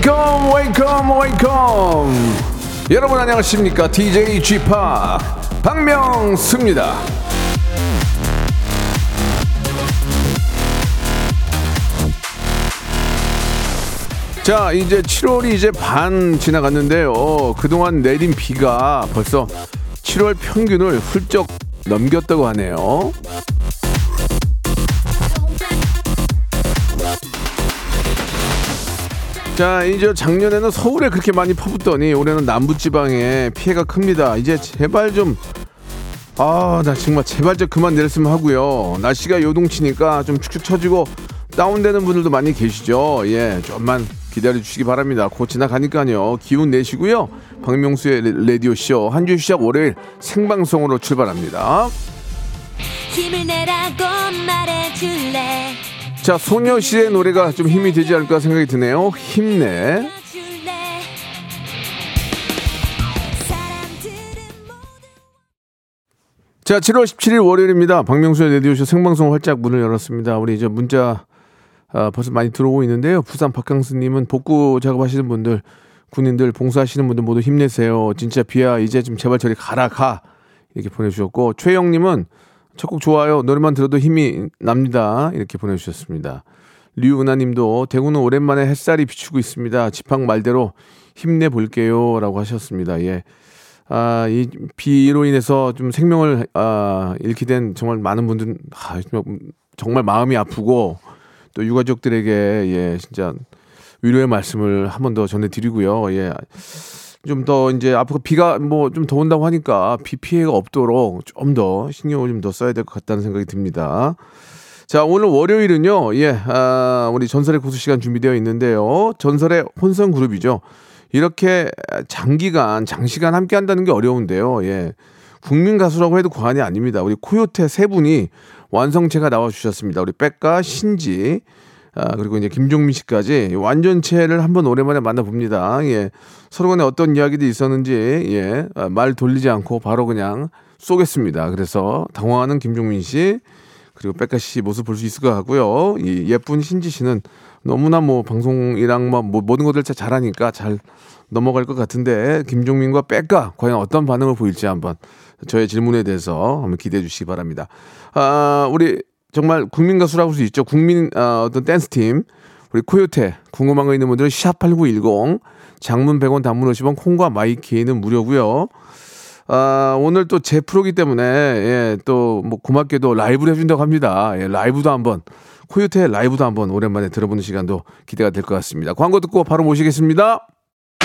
Wake up wake up wake up. 여러분 안녕하십니까? DJ G-Park 박명수입니다. 자 이제 7월이 이제 반 지나갔는데요. 그동안 내린 비가 벌써 7월 평균을 훌쩍 넘겼다고 하네요 자, 이제 작년에는 서울에 그렇게 많이 퍼붓더니 올해는 남부지방에 피해가 큽니다. 이제 제발 좀, 아, 나 정말 제발 좀 그만 내렸으면 하고요. 날씨가 요동치니까 좀 축축 처지고 다운되는 분들도 많이 계시죠. 예, 좀만 기다려 주시기 바랍니다. 곧 지나가니까요. 기운 내시고요. 박명수의 레- 라디오 쇼 한 주 시작 월요일 생방송으로 출발합니다. 힘을 내라고 말해줄래 자, 소녀시대 노래가 좀 힘이 되지 않을까 생각이 드네요. 힘내. 자, 7월 17일 월요일입니다. 박명수의 레디오쇼 생방송 활짝 문을 열었습니다. 우리 이제 문자 아, 벌써 많이 들어오고 있는데요. 부산 박강수님은 복구 작업하시는 분들, 군인들 봉사하시는 분들 모두 힘내세요. 진짜 비야 이제 좀 제발 저리 가라 가 이렇게 보내주셨고 최영님은 첫 곡 좋아요. 노래만 들어도 힘이 납니다. 이렇게 보내주셨습니다. 류은하님도 대구는 오랜만에 햇살이 비추고 있습니다. 지팡 말대로 힘내 볼게요라고 하셨습니다. 예. 아, 이 비로 인해서 좀 생명을 아, 잃게 된 정말 많은 분들 아, 정말 마음이 아프고 또 유가족들에게 예, 진짜 위로의 말씀을 한 번 더 전해 드리고요. 예. 좀 더 이제 앞으로 비가 뭐 좀 더 온다고 하니까 비 피해가 없도록 좀 더 신경을 좀 더 써야 될 것 같다는 생각이 듭니다. 자, 오늘 월요일은요, 예, 아, 우리 전설의 고수 시간 준비되어 있는데요. 전설의 혼성 그룹이죠. 이렇게 장기간, 장시간 함께 한다는 게 어려운데요. 예. 국민 가수라고 해도 과언이 아닙니다. 우리 코요태 세 분이 완성체가 나와 주셨습니다. 우리 백가, 신지, 아, 그리고 이제 김종민 씨까지 완전체를 한번 오랜만에 만나봅니다. 예. 서로 간에 어떤 이야기도 있었는지, 예. 아, 말 돌리지 않고 바로 그냥 쏘겠습니다. 그래서 당황하는 김종민 씨, 그리고 백가 씨 모습 볼 수 있을 것 같고요. 이 예쁜 신지 씨는 너무나 뭐 방송이랑 뭐 모- 모든 것들 잘 잘하니까 잘 넘어갈 것 같은데 김종민과 백가 과연 어떤 반응을 보일지 한번 저의 질문에 대해서 한번 기대해 주시기 바랍니다. 아, 우리 정말 국민 가수라고 할 수 있죠. 국민 아, 어떤 댄스 팀 우리 코요태 궁금한 거 있는 분들은 샵8910 장문 100원 단문 50원 콩과 마이키에는 무료고요. 아, 오늘 또 제 프로기 때문에, 예, 또, 뭐, 고맙게도 라이브를 해준다고 합니다. 예, 라이브도 한번, 코요태 라이브도 한번 오랜만에 들어보는 시간도 기대가 될 것 같습니다. 광고 듣고 바로 모시겠습니다.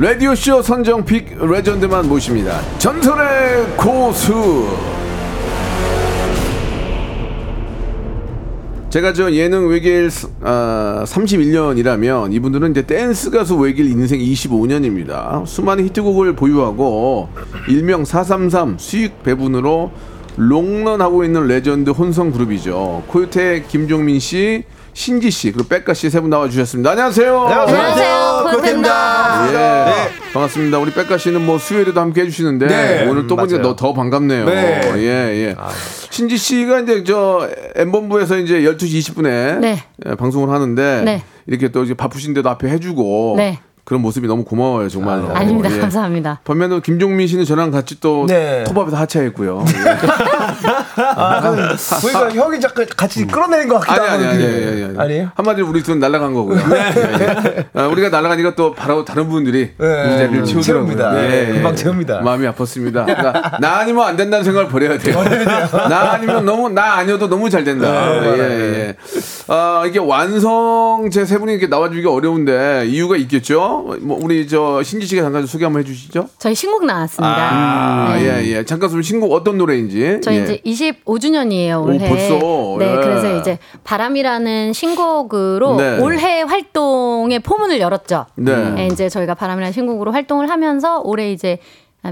라디오쇼 선정 빅 레전드만 모십니다. 전설의 고수. 제가 저 예능 외길 아, 31년이라면 이분들은 이제 댄스 가수 외길 인생 25년입니다. 수많은 히트곡을 보유하고 일명 433 수익 배분으로 롱런하고 있는 레전드 혼성 그룹이죠. 코요태 김종민 씨, 신지 씨 그리고 빽가 씨 세 분 나와 주셨습니다. 안녕하세요. 안녕하세요 고맙습니다 예. 반갑습니다. 우리 빽가 씨는 뭐 수요일에도 함께 해주시는데 네, 오늘 또 보니까 맞아요. 더더 반갑네요. 네. 예, 예. 신지 씨가 이제 저 엠본부에서 이제 12시 20분에 네. 방송을 하는데 네. 이렇게 또 이제 바쁘신데도 앞에 해주고 네. 그런 모습이 너무 고마워요 정말. 로 아 닙니다. 감사합니다. 반면에 김종민 씨는 저랑 같이 또 네. 톱밥에서 하차했고요. 예. 아, 그럼 보니까 형이 자꾸 같이 끌어내린 것 같기도 아니 아니 하고. 아니 그- 아니 아니. 아니에요? 한마디로 우리 둘은 날아간 거고요. 예, 예. 아, 우리가 날아가니까 또 바로 다른 분들이 네. 이 자리를 채우더라고요. 예, 예. 금방 채웁니다. 마음이 아팠습니다. 그러니까 나 아니면 안 된다는 생각을 버려야 돼요. 나 아니면 너무 나 아니어도 너무 잘 된다. 네, 예, 예. 아 이게 완성 제 세 분이 이렇게 나와주기 어려운데 이유가 있겠죠. 뭐 우리 저 신지 씨가 잠깐 소개 한번 해주시죠. 저희 신곡 나왔습니다. 아, 네. 예, 예. 잠깐 좀 신곡 어떤 노래인지. 저희 예. 이제 25주년이에요 올해. 벌써? 네, 예. 그래서 이제 바람이라는 신곡으로 네. 올해 활동의 포문을 열었죠. 네. 네, 이제 저희가 바람이라는 신곡으로 활동을 하면서 올해 이제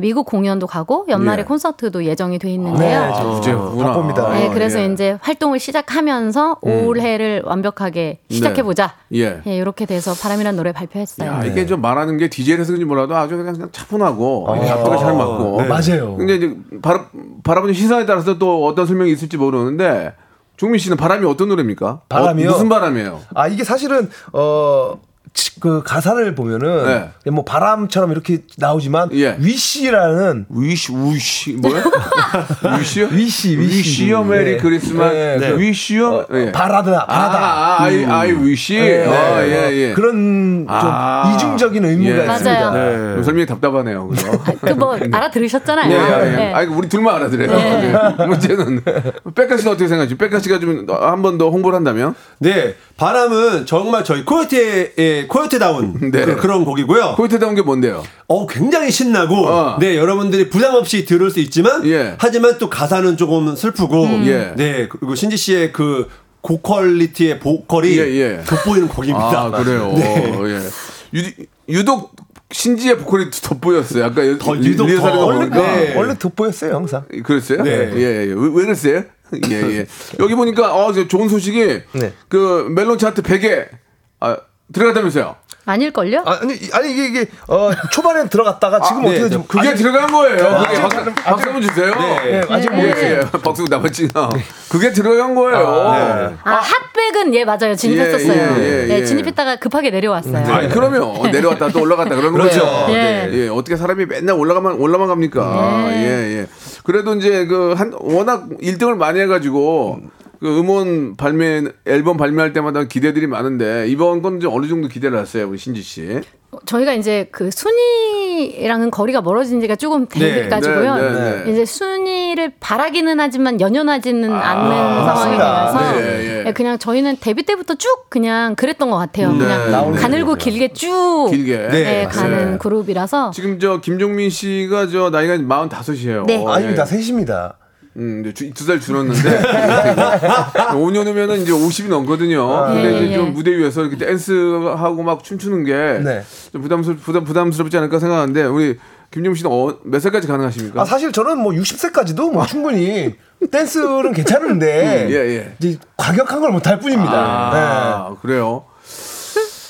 미국 공연도 가고 연말에 예. 콘서트도 예정이 돼 네, 있는데요. 저 그제 바쁩니다. 네, 그래서 예. 이제 활동을 시작하면서 올해를 완벽하게 시작해 보자. 예. 예, 이렇게 돼서 바람이라는 노래 발표했어요. 야, 이게 좀 말하는 게 DJ라서 그런지 몰라도 아주 그냥, 그냥 차분하고 앞뒤가 잘 맞고. 네. 맞아요. 근데 이제 바라, 바라보는 시선에 따라서 또 어떤 설명이 있을지 모르는데 종민 씨는 바람이 어떤 노래입니까? 바람이요? 어, 무슨 바람이에요? 아 이게 사실은 어. 치- 그 가사를 보면은 네. 뭐 바람처럼 이렇게 나오지만 예. 위시라는 위시 위시 뭐야? 위시요? 위시, 위시. 위시요 메리 네. 크리스마스. 네, 네. 위시요. 예. 바라다 바라다 아, 아, I I wish. 네. 아, 예, 예. 그런 좀 아. 이중적인 의미가 예. 있습니다. 맞아요. 좀 설명이 답답하네요. 그죠? 그뭐 알아들으셨잖아요. 네, 예, 예. 네. 아니, 우리 둘만 알아들어요. 네. 문제는 빽가 씨는 어떻게 생각하지? 빽가 씨가 좀 한 번 더 홍보를 한다면? 네, 바람은 정말 저희 코요테의 코요테다운 네. 그, 런 곡이고요. 코요테다운 게 뭔데요? 어, 굉장히 신나고, 어. 네, 여러분들이 부담 없이 들을 수 있지만, 예. 하지만 또 가사는 조금 슬프고, 예. 네, 그리고 신지 씨의 그 고퀄리티의 보컬이 예, 예. 돋보이는 곡입니다. 아, 그래요. 네. 예. 유, 유독 신지의 보컬이 돋보였어요. 아까 더 리- 유독 더 보니까. 네. 원래 돋보였어요 항상. 그랬어요? 네. 예, 예. 왜, 왜 그랬어요? 예, 예. 여기 보니까, 어, 저 좋은 소식이, 네. 그 멜론 차트 100에, 아, 들어갔다면서요? 아닐걸요? 아, 아니 아니 이게 이게 어 초반에 들어갔다가 지금 네, 어떻게 좀 그게 아직- 들어간 거예요. 그게 아직- 박수, 아직- 박수 한번 주세요. 예, 아직 예, 모르겠어요. 예. 박수 나머지 그게 들어간 거예요. 네. 아, 핫백은 예 맞아요 진입했었어요. 예, 예, 예, 네, 예. 진입했다가 급하게 내려왔어요. 아니 그러면 내려왔다 또 올라갔다 그런 그렇죠. 거죠. 예. 예, 어떻게 사람이 맨날 올라가만 올라만 갑니까? 네. 예, 예. 그래도 이제 그 한 워낙 1등을 많이 해가지고 그 음원 발매 앨범 발매할 때마다 기대들이 많은데 이번 건 좀 어느 정도 기대를 했어요, 우리 신지 씨. 저희가 이제 그 순위랑은 거리가 멀어진 지가 조금 네, 돼가지고요. 네, 네, 네. 이제 순위를 바라기는 하지만 연연하지는 않는 상황이. 되어서 네, 예. 그냥 저희는 데뷔 때부터 쭉 그냥 그랬던 것 같아요. 그냥 가늘고 길게 쭉 길게. 네, 네, 가는 네. 그룹이라서 지금 저 김종민 씨가 저 나이가 45이에요. 네. 아닙니다 셋입니다. 음, 두 살 줄었는데 5년 후면은 이제 50이 넘거든요. 근데 예, 이제 예. 좀 무대 위에서 이렇게 댄스하고 막 춤추는 게 네. 좀 부담스럽 부담 부담스럽지 않을까 생각하는데 우리 김종 씨는 어, 몇 살까지 가능하십니까? 아 사실 저는 뭐 60세까지도 뭐 충분히 댄스는 괜찮은데 음, 예, 예. 이제 과격한 걸 못할 뿐입니다. 아, 그래요.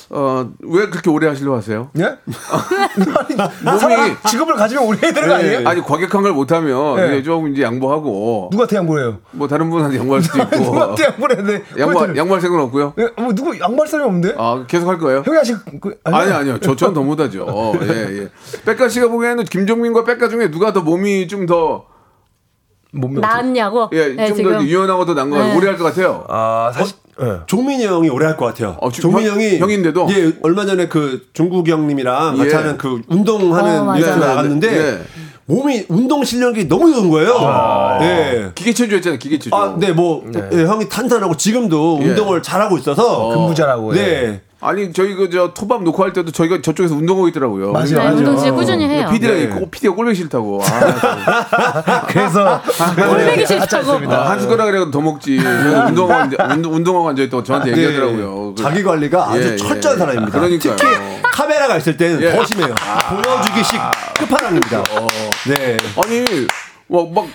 어, 왜 그렇게 오래 하시려고 하세요? 네. 예? 아니, 사람이 직업을 가지면 오래 해야 되는 거 아니에요? 아니, 과격한 걸 못하면 네. 이제 조금 이제 양보하고 누구한테 양보를 해요? 뭐 다른 분한테 양보할 수도 있고 누구한테 양보를 해야 돼? 양보 양보할 생각은 없고요. 예, 뭐 누구 양보할 사람이 없는데? 아, 계속 할 거예요? 형이 아직 그, 아니 아니요 저 저는 더 못하죠. 예 예. 백가 씨가 보기에는 김종민과 백가 중에 누가 더 몸이 좀 더 몸이 나았냐고. 예, 네, 좀더 지금 유연하고 더 나은 거 네. 오래 할 것 같아요. 아 사실 예. 종민이 형이 오래 할 것 같아요. 어, 지- 종민이 형- 형이 형인데도? 예 얼마 전에 그 종국이 형님이랑 같이 예. 하는 그 운동하는 어, 맞아요. 유튜브 나갔는데 네. 몸이 운동 실력이 너무 좋은 거예요. 예. 기계체조 했잖아요. 기계체조. 아, 네, 뭐 예, 형이 탄탄하고 지금도 예. 운동을 잘하고 있어서 근무자라고. 예. 네. 아니 저희 그 저 토밥 놓고 할 때도 저희가 저쪽에서 운동하고 있더라고요. 맞아요, 네, 맞아요. 운동 진짜 꾸준히 해요. PD가 네. 있고 PD가 꼴보기 싫다고. 아, 그래서 꼴보기 싫다고. 아, 한 숟가락이라도 더 먹지. 저는 운동하고 앉아, 운동, 운동하고 앉아 있다고 저한테 네. 얘기하더라고요. 그- 자기 관리가 아주 예, 예. 철저한 사람입니다. 그러니까요. 특히 카메라가 있을 때는 예. 더 심해요. 보여주기식 끝판왕입니다. 네. 아니 뭐, 막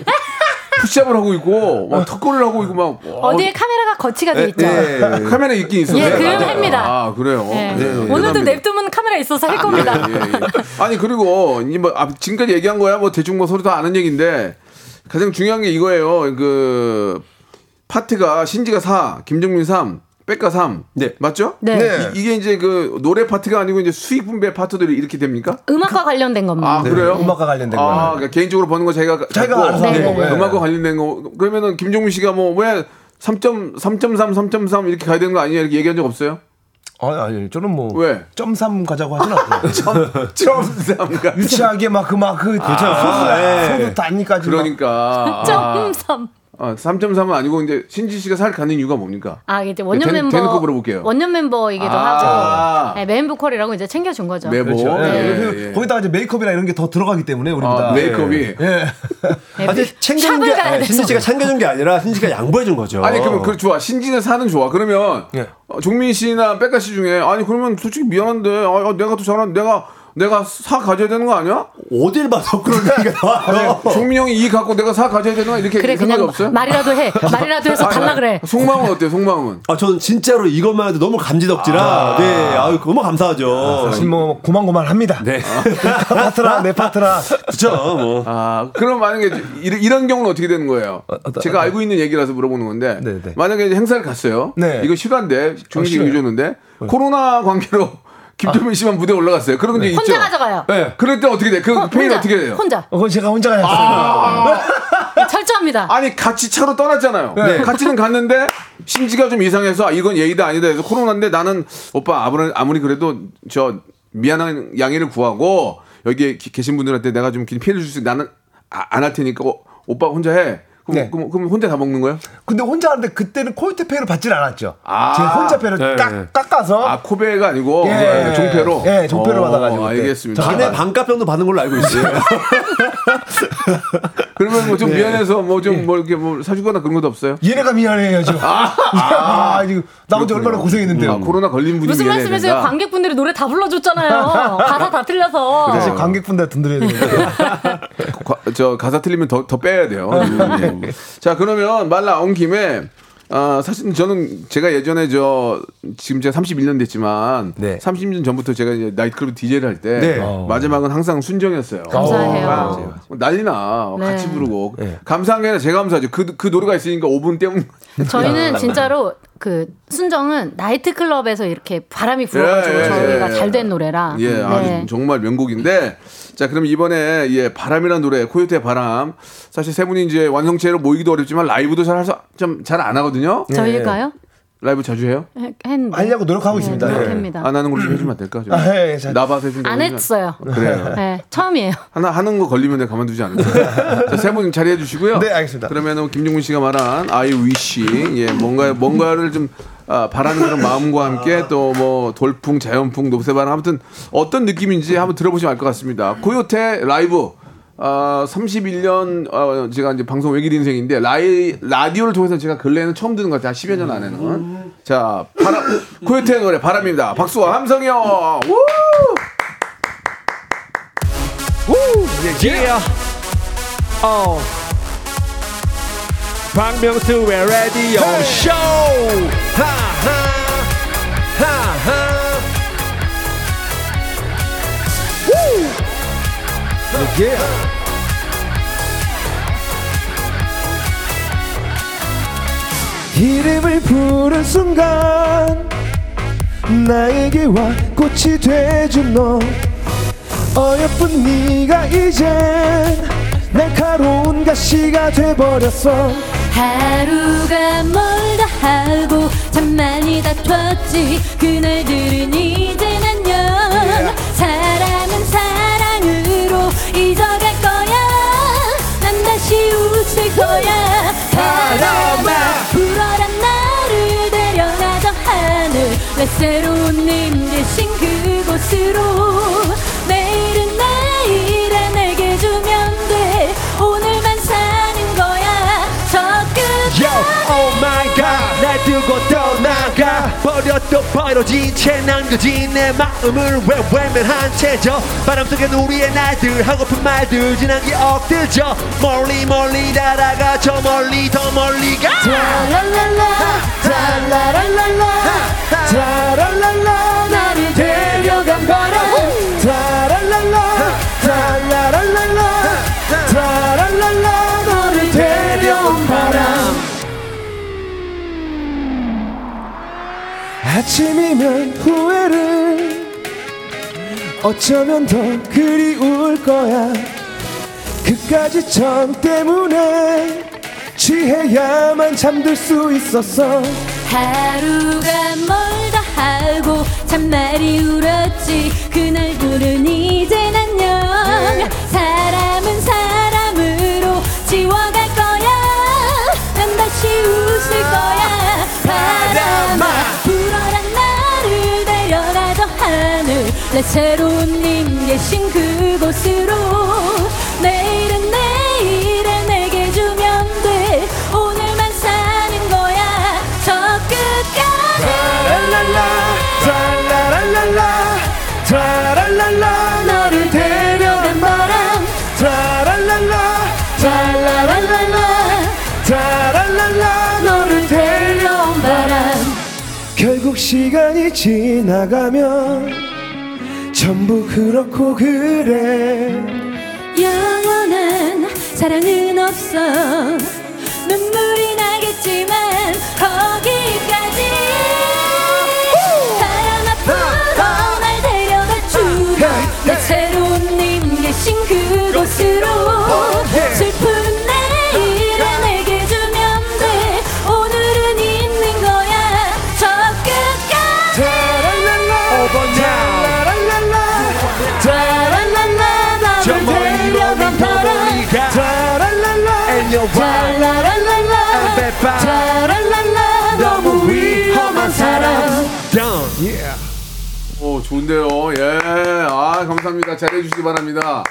푸시업을 하고 있고 막 턱걸이를 하고 있고 막 어디에 카메라가 거치가 돼 있죠. 네. 카메라 있긴 있었어요. 예, 그럼 합니다. 아 그래요. 네. 네, 오늘도 대단합니다. 냅두면 카메라 있어서 할 겁니다. 예, 예. 아니 그리고 이뭐 아, 지금까지 얘기한 거야 뭐 대충 뭐 서로 다 아는 얘기인데 가장 중요한 게 이거예요. 그 파트가 신지가 4, 김정민 3, 백과 3. 네. 맞죠? 네. 네. 이, 게 이제 그 노래 파트가 아니고 이제 수익 분배 파트들이 이렇게 됩니까? 음악과 관련된 것만. 아, 그래요? 음악과 관련된 아, 거예요. 그러니까 개인적으로 버는 거 자기가 자기가 알아서 하는 거고, 네. 음악과 관련된 거 그러면은 김종민 씨가 뭐왜 3.3, 3.3 이렇게 가야 되는 거 아니냐 이렇게 얘기한 적 없어요? 아니, 아니, 저는 뭐. 왜? 점삼 가자고 하진 않고. 처음 3가 유치하게 막 그 막 그. 그렇죠. 소수, 소수 단위까지. 막. 그러니까 아, 3. 아, 3.3은 아니고 이제 신지 씨가 살 가는 이유가 뭡니까? 아 이제 원년 대- 멤버 대놓고 물어볼게요. 원년 멤버이기도 아. 하고 네, 메인 보 컬이라고 이제 챙겨준 거죠. 메보. 그렇죠. 예, 예, 예, 예. 거기다가 이제 메이크업이나 이런 게 더 들어가기 때문에 우리보다. 아, 메이크업이. 예. 네, 아직 챙겨준 샵을 게 아니, 돼서. 신지 씨가 챙겨준 게 아니라 신지 씨가 양보해 준 거죠. 아니 그러면 그 좋아 신지는 사는 좋아 그러면 예. 어, 종민 씨나 백가 씨 중에 아니 그러면 솔직히 미안한데 아, 아, 내가 더 잘한 내가 내가 사 가져야 되는 거 아니야? 어딜 봐서 그런 얘기가 나와요. 종민 형이 이 갖고 내가 사 가져야 되는 거 이렇게 그래 생각이 그냥 없어요? 말이라도 해. 말이라도 해서 달라 그래. 속마음은 어때요? 속마음은? 아, 저는 진짜로 이것만 해도 너무 감지덕지라, 네, 아유, 너무 감사하죠. 사실 뭐 고만고만 합니다. 네. 파트라 내 파트라. 그쵸, 뭐. 아 그럼 만약에 이런, 이런 경우는 어떻게 되는 거예요? 제가 알고 있는 얘기라서 물어보는 건데 네, 네. 만약에 행사를 갔어요. 네. 이거 실화인데 종민 씨 싫어요. 얘기해줬는데 코로나 관계로 김종민 씨만 무대 에 올라갔어요. 그런 게 있죠. 혼자 가져가요. 네. 그럴 때 어떻게 돼? 그 혼- 페일 혼자, 어떻게 돼요? 혼자 어, 그건 제가 혼자 가셨어요. 철저합니다. 아니 같이 차로 떠났잖아요. 네. 같이는 갔는데 심지가 좀 이상해서 아, 이건 예의다 아니다 해서 코로나인데 나는 오빠 아무리 아무리 그래도 저 미안한 양해를 구하고 여기 계신 분들한테 내가 좀 피해를 줄 수있 나는 안할 테니까 어, 오빠 혼자 해. 그럼, 네. 그럼, 그럼 혼자 다 먹는 거예요? 근데 혼자 하는데 그때는 코요태 페이를 받질 않았죠. 아. 제가 혼자 페이를 네. 딱 깎아서 아 코베가 아니고 예. 종패로. 예, 종패로 받아가지고 그때. 알겠습니다. 반에 반값 정도 받는 걸로 알고 있어요. 그러면 뭐 좀 미안해서 뭐좀뭐 이렇게 뭐 사주거나 그런 것도 없어요? 얘네가 미안해요 지금. 아, 지금 나 혼자 얼마나 고생했는데요. 아, 코로나 걸린 분이 무슨 말씀이세요? 관객분들이 노래 다 불러줬잖아요. 가사 다 틀려서. 사실 관객분들 돈 드려야 되는데. 과- 저 가사 틀리면 더, 더 빼야 돼요. 예. 자, 그러면 말 나온 김에 아, 사실 저는 제가 예전에 저 지금 제가 31년 됐지만 네. 30년 전부터 제가 이제 나이트클럽 DJ를 할때 네. 마지막은 항상 순정이었어요. 감사해요. 아, 난리나 네. 같이 부르고 네. 감사한 게 아니라 제가 감사하죠. 그, 그 노래가 있으니까 5분 때문. 저희는 진짜로 그 순정은 나이트 클럽에서 이렇게 바람이 불어가지고 예, 예, 저희가 예. 잘된 노래라. 예, 네. 아주 정말 명곡인데 자, 그럼 이번에 예, 바람이라는 노래 코요태 바람 사실 세 분이 이제 완성체로 모이기도 어렵지만 라이브도 잘좀잘 안 하거든요. 저희가요? 라이브 자주 해요? 해- 했는데. 하려고 노력하고 있습니다. 네. 노력합니다. 안 하는 걸좀 해주면 안 될까? 좀. 아, 예, 예, 자- 나봐서 해준다. 안 했어요. 그래요. 네, 처음이에요. 하나 하는 거 걸리면 내가 가만두지 않을 거예요. 세분 자리해 주시고요. 네, 알겠습니다. 그러면은 김종문 씨가 말한 I wish 예 뭔가 뭔가를 좀 아, 바라는 그런 마음과 함께 또뭐 돌풍, 자연풍, 노세바람 아무튼 어떤 느낌인지 한번 들어보시면 알 것 같습니다. 코요태 라이브. 어, 31년 어, 제가 이제 방송 외길 인생인데 라이 라디오를 통해서 제가 근래에는 처음 듣는 것 같아요. 한 10여 년 안에는. 자, 바람 코요태 노래 바람입니다. 박수와 함성이요. 우! Yeah. 어. 박명수의 라디오 쇼. 하하. 하하. 이름을 부른 순간 나에게 와 꽃이 돼준 너 어여쁜 네가 이젠 날카로운 가시가 돼버렸어. 하루가 멀다 하고 참 많이 다퉜지. 그날들은 이젠 안녕 사랑은 사랑으로 잊어갈 거야. 난 다시 웃을 거야. 바람아. 불어라 나를 데려가 저 하늘 내 새로운 님 대신 그곳으로. 내일은 내일에 내게 주면 돼. 오늘만 사는 거야. 저 끝. Yo, oh my god 날 두고 떠나가. 버려 또 버려진 채 남겨진 내 마음을 왜 외면한 채저. 바람 속에 우리의 날들 하고픈 말들 지난 기억들 저 멀리 멀리 날아가 저 멀리 더 멀리 가. 라라라라 라라라라 라라라라 아침이면 후회를 어쩌면 더 그리울 거야. 그까지 정 때문에 취해야만 잠들 수 있었어. 하루가 멀다 하고 참말이 울었지. 그날들은 이젠 안녕 사람은 사람으로 지워갈 거야. 난 다시 웃을 거야. 바람아 하늘 내 새로운 님 계신 그곳으로 내일은 내일을 내게 주면 돼. 오늘만 사는 거야. 저 끝까지. 랄랄라 트랄라랄랄라 트랄랄라 시간이 지나가면 전부 그렇고 그래. 영원한 사랑은 없어. 눈물이 나겠지만 거기까지. 바람 앞으로 날 데려다 주고 내 새로운 님 계신 그곳으로 좋은데요. 예. 아, 감사합니다. 잘해주시기 바랍니다.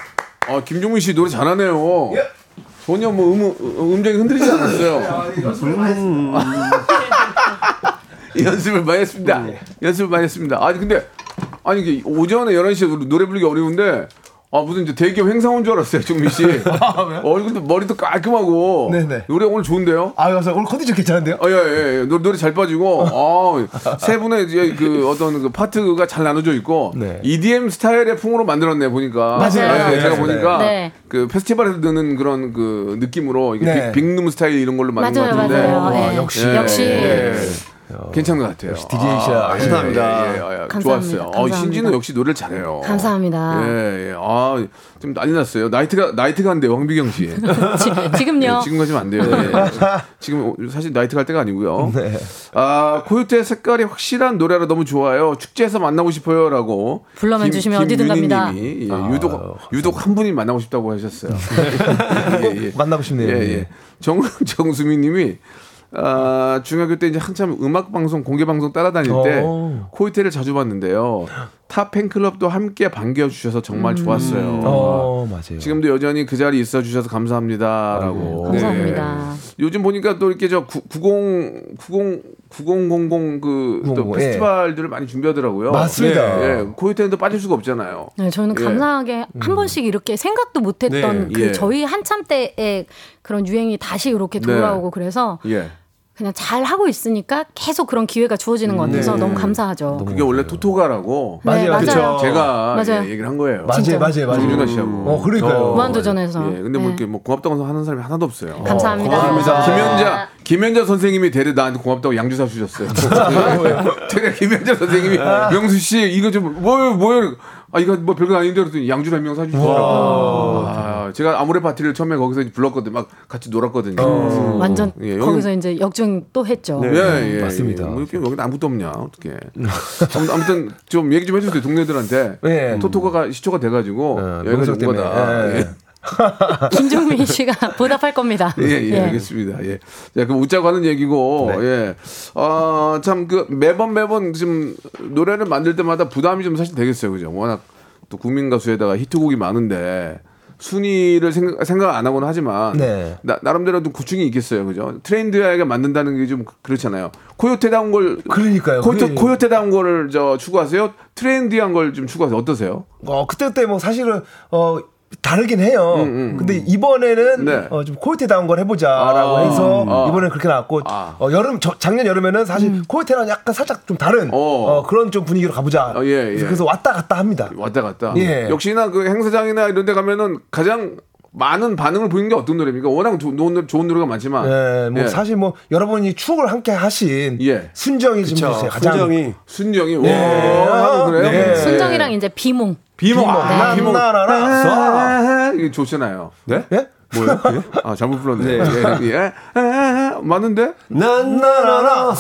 어, 김종민 씨 노래 잘하네요. 전혀 뭐 음, 음정이 흔들리지 않았어요. 음. 연습을 많이 했습니다. 연습을 많이 했습니다. 아니, 근데, 아니, 오전에 11시에 노래 부르기 어려운데, 아, 무슨 이제 대기업 행사 온 줄 알았어요, 종민 씨. 얼굴도 머리도 깔끔하고. 네네. 노래 오늘 좋은데요? 아 그래서 오늘 컨디션 괜찮은데요? 아, 예, 예, 예. 노래, 노래 잘 빠지고, 아, 세 분의 이제 그 어떤 그 파트가 잘 나눠져 있고, 네. EDM 스타일의 풍으로 만들었네, 보니까. 맞아요. 예, 맞아요. 제가 네. 보니까, 네. 그 페스티벌에서 듣는 그런 그 느낌으로, 이게 네. 빅, 빅룸 스타일 이런 걸로 만든 맞아요, 것 같은데. 맞아요. 와, 예. 역시. 예, 역시. 예, 예. 괜찮은 것 같아요. DJ이셔. 아, 감사합니다. 예, 예, 예, 예. 감사합니다. 좋았어요. 어, 감사합니다. 신지는 역시 노래를 잘해요. 감사합니다. 예, 예. 아, 좀 난리 났어요. 나이트가, 나이트가 안 돼요, 황비경 씨. 지, 지금요. 네, 지금 가시면 안 돼요. 예. 지금 사실 나이트 갈 때가 아니고요. 네. 아, 코요태 색깔이 확실한 노래라 너무 좋아요. 축제에서 만나고 싶어요 라고. 불러만 주시면 어디든 갑니다. 님이 예, 유독 유독 한 분이 만나고 싶다고 하셨어요. 예, 예. 만나고 싶네요. 예, 예. 정 정수민 님이 아, 중학교 때 이제 한참 음악 방송 공개 방송 따라다닐 때 어. 코요태를 자주 봤는데요. 타 팬클럽도 함께 반겨 주셔서 정말 좋았어요. 어 맞아요. 지금도 여전히 그 자리에 있어 주셔서 감사합니다라고. 감사합니다. 네. 요즘 보니까 또 이렇게 저 90, 90, 9000그또 90, 예. 페스티벌들을 많이 준비하더라고요. 맞습니다. 예, 예. 코요태는도 빠질 수가 없잖아요. 네, 저는 예. 감사하게 한 번씩 이렇게 생각도 못 했던 네, 그 예. 저희 한참 때의 그런 유행이 다시 이렇게 네. 돌아오고 그래서 예. 그냥 잘 하고 있으니까 계속 그런 기회가 주어지는 것 같아서 너무 감사하죠. 그게 원래 토토가라고 네, 맞아요. 그쵸. 제가 맞아요. 예, 얘기를 한 거예요. 맞아요. 맞아요, 맞아요. 정준하 씨하고. 어, 그러니까요. 무한도전에서. 예, 근데 뭐 네. 이렇게 뭐 고맙다고 하는 사람이 하나도 없어요. 감사합니다. 고맙습니다. 김현자 김현자 선생님이 대래 나한테 고맙다고 양주 사 주셨어요. 제가 김현자 선생님이 명수 씨 이거 좀 뭐요 뭐요 아 이거 뭐 별거 아닌데 그랬더니 양주를 한명 사주시더라고. 아, 제가 아모레 파티를 처음에 거기서 불렀거든 막 같이 놀았거든요. 완전 예, 여기- 거기서 이제 역주행 또 했죠. 예, 예, 맞습니다. 예. 뭐 이렇게 여기 아무도 없냐 어떻게? 아무튼 좀 얘기 좀 해주세요 동네들한테. 예. 토토가가 시초가 돼가지고 어, 여기가 명석 온 거다. 때문에. 예. 예. 김종민 씨가 보답할 겁니다. 예, 예, 알겠습니다. 예. 자, 그럼 웃자고 하는 얘기고, 네. 예. 아, 참, 그, 매번 매번 지금 노래를 만들 때마다 부담이 좀 사실 되겠어요. 그죠? 워낙 또 국민 가수에다가 히트곡이 많은데, 순위를 생각, 생각 안 하고는 하지만, 네. 나, 나름대로 좀 고충이 있겠어요. 그죠? 트렌드하게 만든다는 게 좀 그렇잖아요. 코요테다운 걸, 그러니까요. 코요테, 코요테다운 거를 저 추구하세요? trendy한 걸 좀 추구하세요? 어떠세요? 어 그때 그때 뭐 사실은 어 다르긴 해요. 근데 이번에는 음, 네. 어, 좀 코요테 다운 걸 해보자라고 아, 해서 아. 이번에는 그렇게 나왔고 아. 어, 여름 저, 작년 여름에는 사실 코요테랑 약간 살짝 좀 다른 어. 어, 그런 좀 분위기로 가보자. 어, 예, 예. 그래서 왔다 갔다 합니다. 왔다 갔다. 예. 역시나 그 행사장이나 이런 데 가면은 가장 많은 반응을 보이는 게 어떤 노래입니까? 워낙 좋은, 노래- 좋은 노래가 많지만. 예, 뭐 예. 사실 뭐 여러분이 추억을 함께 하신 예. 순정이 그쵸. 가장 순정이 순정이 네. 와 그래요? 네. 순정이랑 이제 비몽. 비몽 아, 비몽 나나나나 아, 이게 좋잖아요. 네? 예? 뭐요? 아 잘못 불렀네. 네. 예, 예. 아, 맞는데? 나나나나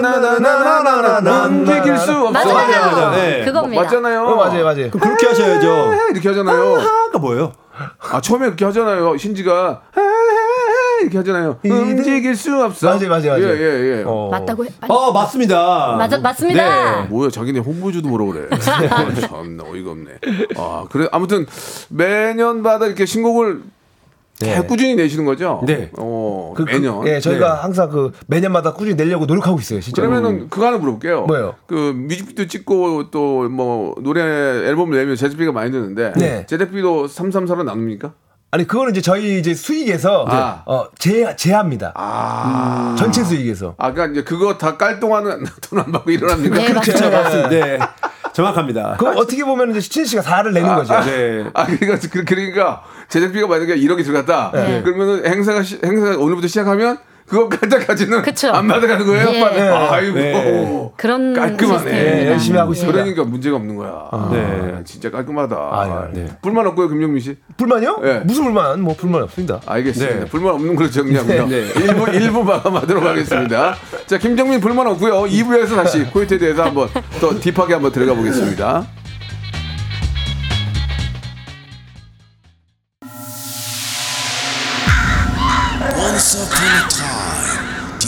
나나나나나나나 움직일 수 없어. 맞아요. 맞아요. 네. 그겁니다. 맞잖아요. 어, 맞아요, 맞아요. 그럼 그렇게 하셔야죠. 이렇게 하잖아요. 하가 뭐예요? 아 처음에 그렇게 하잖아요. 신지가 이렇게 하잖아요. 움직일 수 없어. 맞아요, 맞아요, 맞아요. 예 예 예. 어. 맞다고 해. 빨리. 어, 맞습니다. 맞아, 맞습니다. 네. 뭐야 자기네 홍보주도 뭐라 그래. 아, 참나 어이가 없네. 아 그래 아무튼 매년마다 이렇게 신곡을 계속 꾸준히 내시는 거죠? 네. 어 그, 그, 매년. 예, 저희가 네. 항상 그 매년마다 꾸준히 내려고 노력하고 있어요, 진짜. 그러면은 그거 하나 물어볼게요. 뭐예요? 그 뮤직비디오 찍고 또 뭐 노래 앨범을 내면 제작비가 많이 드는데 네. 제작비도 334로 나눕니까? 아니 그거는 이제 저희 이제 수익에서 아. 어, 제 제합니다. 아. 전체 수익에서. 아까 이제 그거 다 깔 동안은 돈안 받고 일어납니까? 네, 그렇죠. 맞습니다. 네. 정확합니다. 그 어떻게 보면 이제 시친 씨가 4를 내는 거죠. 네. 아 그러니까 그- 그러니까 제작비가 만약에 1억이 들어갔다. 네. 그러면은 행사가 시- 행사가 오늘부터 시작하면 그쵸. 안 받아가는 거예요. 예. 네. 아이고 네. 그런 깔끔하네. 예, 열심히 하고 있습니다. 그러니까 문제가 없는 거야. 네. 아, 진짜 깔끔하다. 아, 예. 네. 불만 없고요, 김용민 씨. 불만이요? 네. 무슨 불만? 뭐 불만 없습니다. 알겠습니다. 네. 불만 없는 걸로 정리하고요. 네. 일부 일부 마감하도록 하겠습니다. 자, 김정민 불만 없고요. 2부에서 다시 코요태에 대해서 한번 더 딥하게 한번 들어가 보겠습니다. Once upon a time,